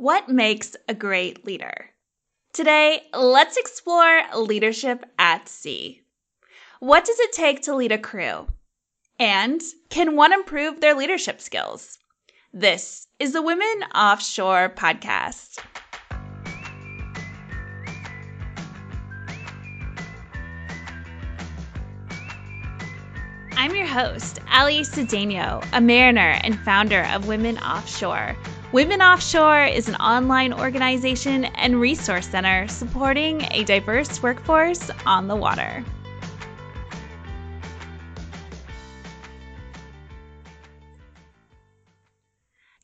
What makes a great leader? Today, let's explore leadership at sea. What does it take to lead a crew? And can one improve their leadership skills? This is the Women Offshore Podcast. I'm your host, Ali Cedeno, a mariner and founder of Women Offshore. Women Offshore is an online organization and resource center supporting a diverse workforce on the water.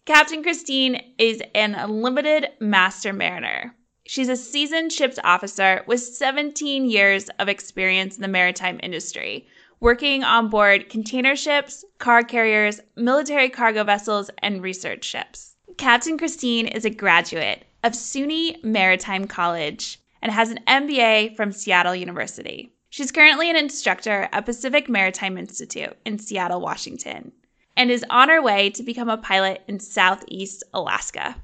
Captain Christine is an unlimited master mariner. She's a seasoned ships officer with 17 years of experience in the maritime industry working on board container ships, car carriers, military cargo vessels, and research ships. Captain Christine is a graduate of SUNY Maritime College and has an MBA from Seattle University. She's currently an instructor at Pacific Maritime Institute in Seattle, Washington, and is on her way to become a pilot in Southeast Alaska.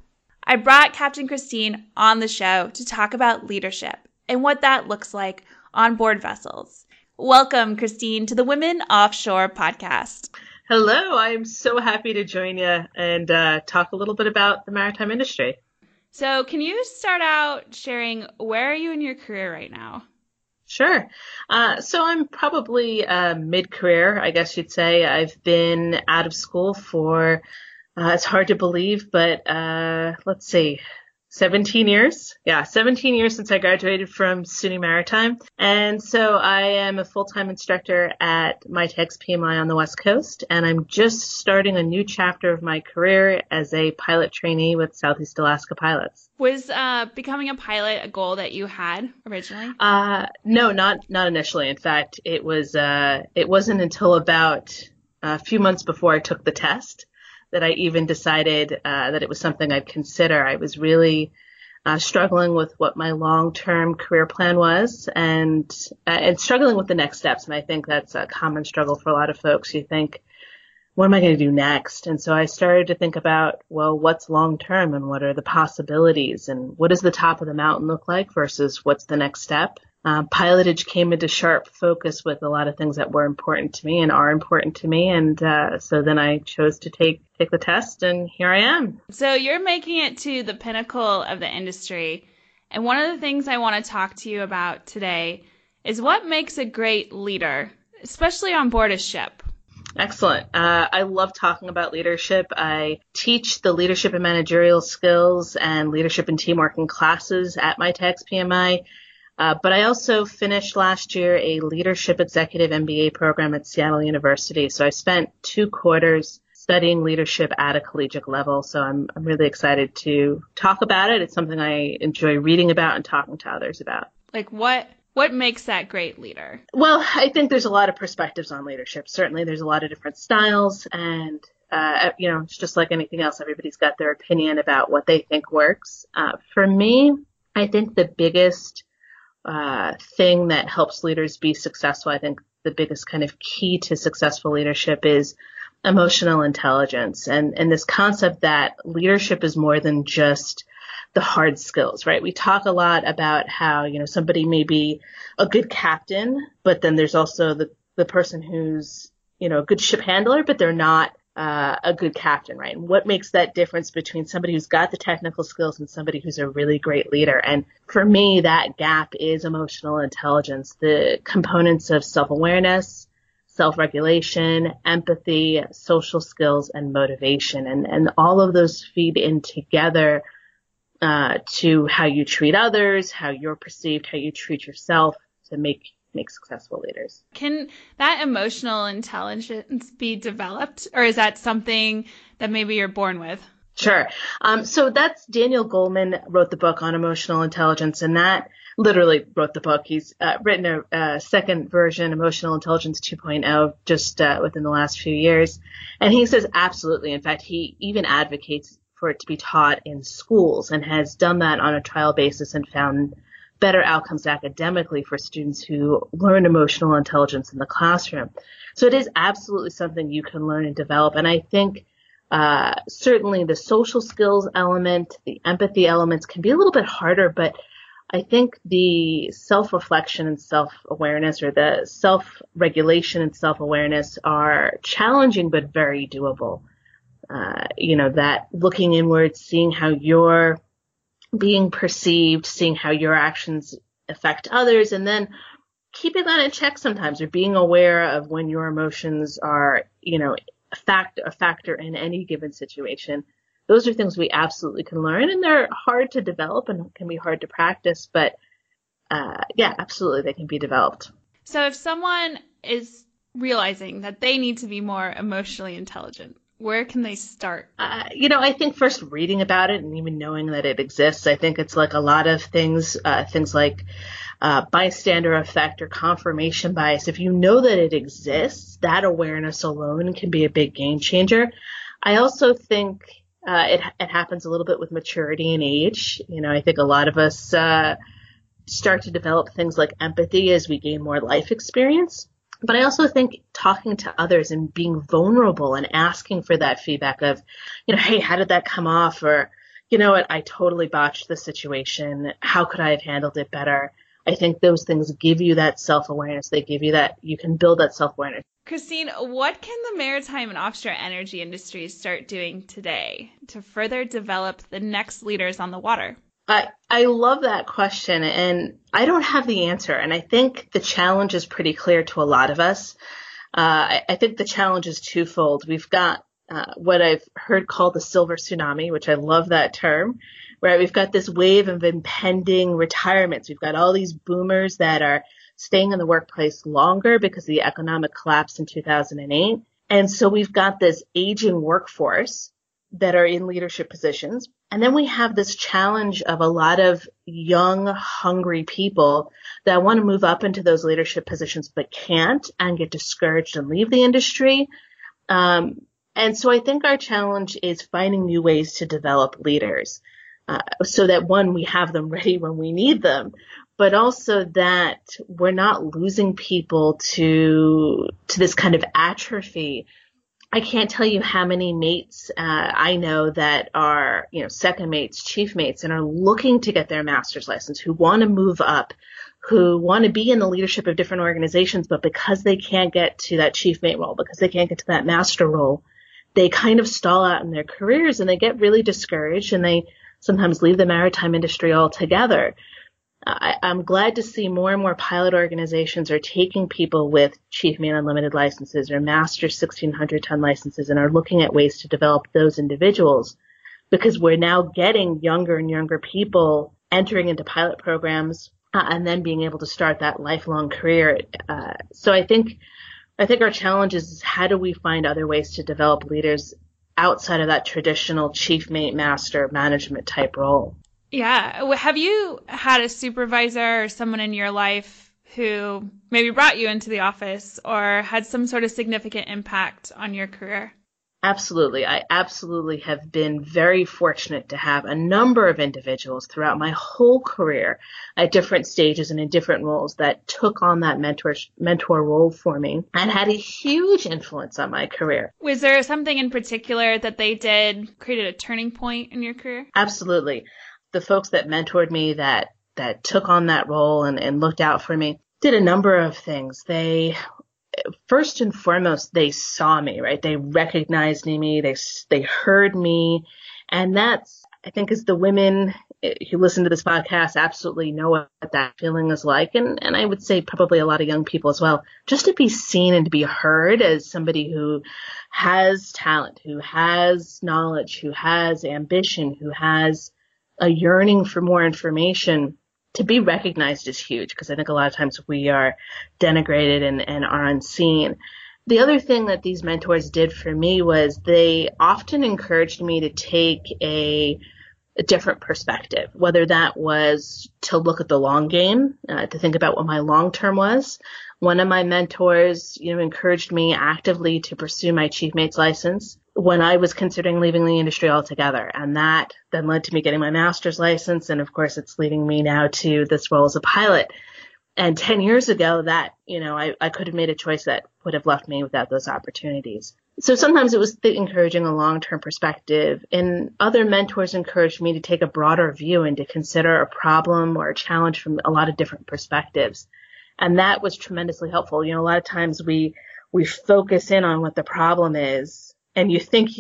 I brought Captain Christine on the show to talk about leadership and what that looks like on board vessels Welcome, Christine, to the Women Offshore podcast. Hello, I'm so happy to join you and uh, talk a little bit about the maritime industry. So, can you start out sharing where are you in your career right now? Sure. Uh, so I'm probably uh, mid-career, I guess you'd say. I've been out of school for, uh, it's hard to believe, but uh, let's see, 17 years. Yeah, 17 years since I graduated from SUNY Maritime. And so I am a full-time instructor at MITAGS PMI on the West Coast, and I'm just starting a new chapter of my career as a pilot trainee with Southeast Alaska Pilots. Was uh, becoming a pilot a goal that you had originally? Uh, no, not not initially. In fact, it was uh, it wasn't until about a few months before I took the test that I even decided uh, that it was something I'd consider. I was really uh, struggling with what my long-term career plan was, and uh, and struggling with the next steps. And I think that's a common struggle for a lot of folks. You think, what am I going to do next? And so I started to think about, well, what's long term, and what are the possibilities, and what does the top of the mountain look like versus what's the next step? Uh, pilotage came into sharp focus with a lot of things that were important to me and are important to me. And uh, so then I chose to take take the test, and here I am. So you're making it to the pinnacle of the industry. And one of the things I want to talk to you about today is what makes a great leader, especially on board a ship. Excellent. Uh, I love talking about leadership. I teach the leadership and managerial skills and leadership and teamwork in classes at MITAGS PMI. Uh, but I also finished last year a leadership executive MBA program at Seattle University. So I spent two quarters studying leadership at a collegiate level. So I'm, I'm really excited to talk about it. It's something I enjoy reading about and talking to others about. Like what what makes that great leader? Well, I think there's a lot of perspectives on leadership. Certainly, there's a lot of different styles, and uh, you know, it's just like anything else. Everybody's got their opinion about what they think works. Uh, for me, I think the biggest uh, thing that helps leaders be successful. I think the biggest kind of key to successful leadership is emotional intelligence and, and this concept that leadership is more than just the hard skills, right? We talk a lot about how, you know, somebody may be a good captain, but then there's also the, the person who's, you know, a good ship handler, but they're not uh, a good captain, right? And what makes that difference between somebody who's got the technical skills and somebody who's a really great leader? And for me, that gap is emotional intelligence, the components of self-awareness, self-regulation, empathy, social skills, and motivation. And, and all of those feed in together uh, to how you treat others, how you're perceived, how you treat yourself to make make successful leaders. Can that emotional intelligence be developed, or is that something that maybe you're born with? Sure. Um, so that's Daniel Goleman wrote the book on emotional intelligence, and that literally wrote the book. He's uh, written a, a, second version, Emotional Intelligence 2.0, just uh, within the last few years. And he says absolutely. In fact, he even advocates for it to be taught in schools and has done that on a trial basis and found better outcomes academically for students who learn emotional intelligence in the classroom. So it is absolutely something you can learn and develop. And I think Uh, certainly the social skills element, the empathy elements can be a little bit harder, but I think the self-reflection and self-awareness or the self-regulation and self-awareness are challenging but very doable. Uh, you know, that looking inward, seeing how you're being perceived, seeing how your actions affect others, and then keeping that in check sometimes or being aware of when your emotions are, you know, a fact a factor in any given situation. Those are things we absolutely can learn and they're hard to develop and can be hard to practice, but uh, yeah, absolutely they can be developed. So if someone is realizing that they need to be more emotionally intelligent, where can they start? Uh, you know, I think first reading about it and even knowing that it exists. I think it's like a lot of things, uh, things like uh, bystander effect or confirmation bias. If you know that it exists, that awareness alone can be a big game changer. I also think uh, it it happens a little bit with maturity and age. You know, I think a lot of us uh, start to develop things like empathy as we gain more life experience. But I also think talking to others and being vulnerable and asking for that feedback of, you know, hey, how did that come off? Or, you know what, I totally botched the situation. How could I have handled it better? I think those things give you that self awareness. They give you that, you can build that self awareness. Christine, what can the maritime and offshore energy industries start doing today to further develop the next leaders on the water? I, I love that question and I don't have the answer. And I think the challenge is pretty clear to a lot of us. Uh, I, I, think the challenge is twofold. We've got uh, what I've heard called the silver tsunami, which I love that term, where we've got this wave of impending retirements. We've got all these boomers that are staying in the workplace longer because of the economic collapse in 2008. And so we've got this aging workforce that are in leadership positions. And then we have this challenge of a lot of young, hungry people that want to move up into those leadership positions but can't and get discouraged and leave the industry. Um, and so I think our challenge is finding new ways to develop leaders. Uh, so that one, we have them ready when we need them, but also that we're not losing people to, to this kind of atrophy I can't tell you how many mates uh, I know that are, you know, second mates, chief mates, and are looking to get their master's license, who want to move up, who want to be in the leadership of different organizations, but because they can't get to that chief mate role, because they can't get to that master role, they kind of stall out in their careers and they get really discouraged and they sometimes leave the maritime industry altogether. I, am glad to see more and more pilot organizations are taking people with Chief Mate Unlimited licenses or Master 1600 ton licenses and are looking at ways to develop those individuals because we're now getting younger and younger people entering into pilot programs uh, and then being able to start that lifelong career. Uh, so I think, I think our challenge is how do we find other ways to develop leaders outside of that traditional chief mate master management type role? Yeah. Have you had a supervisor or someone in your life who maybe brought you into the office or had some sort of significant impact on your career? Absolutely. I absolutely have been very fortunate to have a number of individuals throughout my whole career at different stages and in different roles that took on that mentor, mentor role for me and had a huge influence on my career. Was there something in particular that they did created a turning point in your career? Absolutely the folks that mentored me that that took on that role and, and looked out for me did a number of things. They first and foremost they saw me, right? They recognized me, they they heard me, and that's I think as the women eh, who listen to this podcast absolutely know what that feeling is like, and and I would say probably a lot of young people as well, just to be seen and to be heard as somebody who has talent, who has knowledge, who has ambition, who has a yearning for more information to be recognized is huge because I think a lot of times we are denigrated and, and are unseen. The other thing that these mentors did for me was they often encouraged me to take a, a different perspective, whether that was to look at the long game, uh, to think about what my long term was. One of my mentors, you know, encouraged me actively to pursue my chief mate's license when I was considering leaving the industry altogether. And that then led to me getting my master's license. And of course, it's leading me now to this role as a pilot. And 10 years ago, that, you know, I, I could have made a choice that would have left me without those opportunities. So sometimes it was encouraging a long-term perspective and other mentors encouraged me to take a broader view and to consider a problem or a challenge from a lot of different perspectives. And that was tremendously helpful. You know a lot of times we we focus in on what the problem is and you think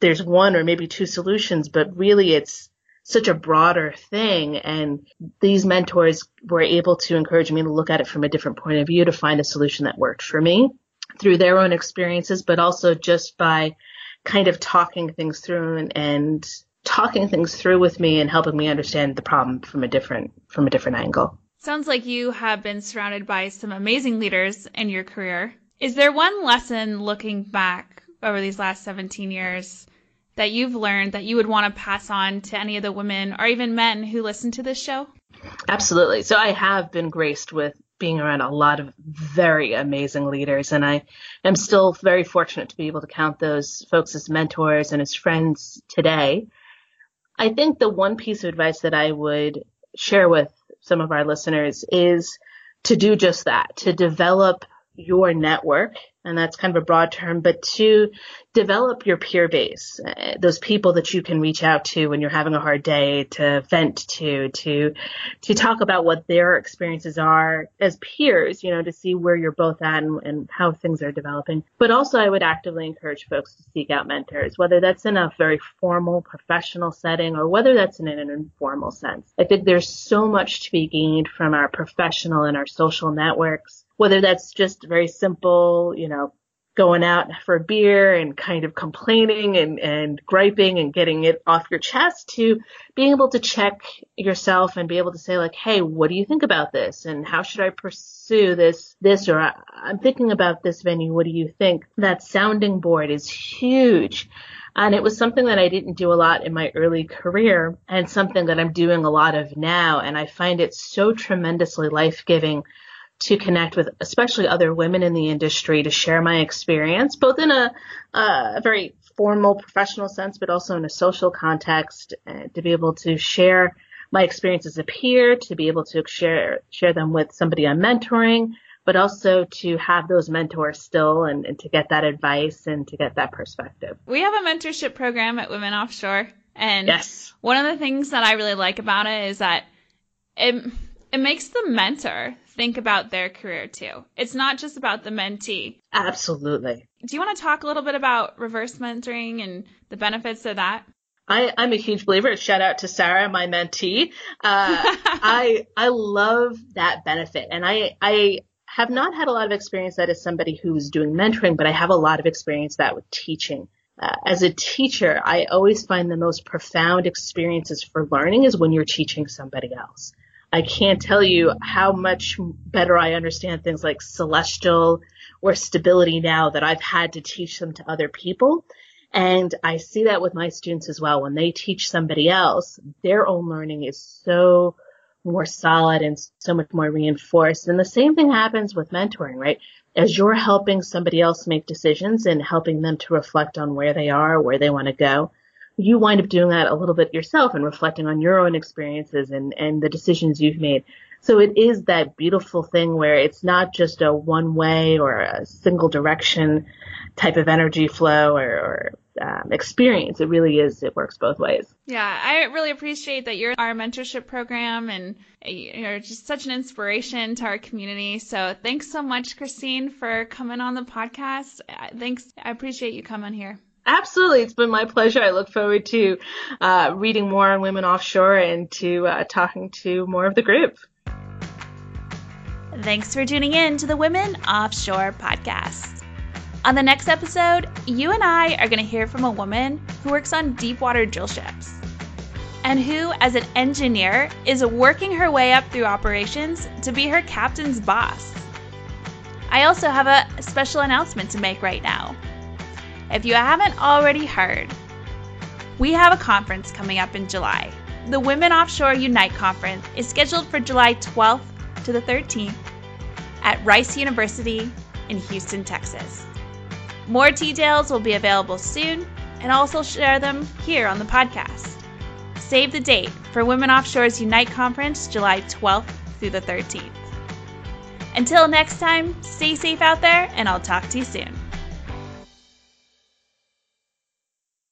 there's one or maybe two solutions but really it's such a broader thing. And these mentors were able to encourage me to look at it from a different point of view to find a solution that worked for me through their own experiences, but also just by kind of talking things through and, and talking things through with me and helping me understand the problem from a different from a different angle. Sounds like you have been surrounded by some amazing leaders in your career. Is there one lesson looking back over these last 17 years that you've learned that you would want to pass on to any of the women or even men who listen to this show? Absolutely. So I have been graced with being around a lot of very amazing leaders. And I am still very fortunate to be able to count those folks as mentors and as friends today. I think the one piece of advice that I would share with some of our listeners is to do just that, to develop your network and that's kind of a broad term, but to develop your peer base, uh, those people that you can reach out to when you're having a hard day, to vent to, to, to talk about what their experiences are as peers, you know, to see where you're both at and, and how things are developing. But also I would actively encourage folks to seek out mentors, whether that's in a very formal professional setting or whether that's in an informal sense. I think there's so much to be gained from our professional and our social networks whether that's just very simple, you know, going out for a beer and kind of complaining and, and griping and getting it off your chest to being able to check yourself and be able to say like, Hey, what do you think about this? And how should I pursue this, this, or uh, I'm thinking about this venue. What do you think? That sounding board is huge. And it was something that I didn't do a lot in my early career and something that I'm doing a lot of now. And I find it so tremendously life giving to connect with especially other women in the industry to share my experience, both in a, a very formal professional sense, but also in a social context, uh, to be able to share my experience as a peer, to be able to share share them with somebody I'm mentoring, but also to have those mentors still and, and to get that advice and to get that perspective. We have a mentorship program at Women Offshore, and yes. one of the things that I really like about it is that it it makes the mentor think about their career too. It's not just about the mentee. Absolutely. Do you want to talk a little bit about reverse mentoring and the benefits of that? I, am a huge believer. Shout out to Sarah, my mentee. Uh, I I love that benefit, and I I have not had a lot of experience that as somebody who's doing mentoring, but I have a lot of experience that with teaching. Uh, as a teacher, I always find the most profound experiences for learning is when you're teaching somebody else. I can't tell you how much better I understand things like celestial or stability now that I've had to teach them to other people. And I see that with my students as well. When they teach somebody else, their own learning is so more solid and so much more reinforced. And the same thing happens with mentoring, right? As you're helping somebody else make decisions and helping them to reflect on where they are, where they want to go, you wind up doing that a little bit yourself and reflecting on your own experiences and, and the decisions you've made. So it is that beautiful thing where it's not just a one way or a single direction type of energy flow or, or um, experience. It really is. It works both ways. Yeah, I really appreciate that you're our mentorship program and you're just such an inspiration to our community. So thanks so much, Christine, for coming on the podcast. Thanks. I appreciate you coming here. Absolutely. It's been my pleasure. I look forward to uh, reading more on women offshore and to uh, talking to more of the group. Thanks for tuning in to the Women Offshore podcast. On the next episode, you and I are going to hear from a woman who works on deep water drill ships and who, as an engineer, is working her way up through operations to be her captain's boss. I also have a special announcement to make right now. If you haven't already heard, we have a conference coming up in July. The Women Offshore Unite Conference is scheduled for July 12th to the 13th at Rice University in Houston, Texas. More details will be available soon, and I'll also share them here on the podcast. Save the date for Women Offshore's Unite Conference, July 12th through the 13th. Until next time, stay safe out there, and I'll talk to you soon.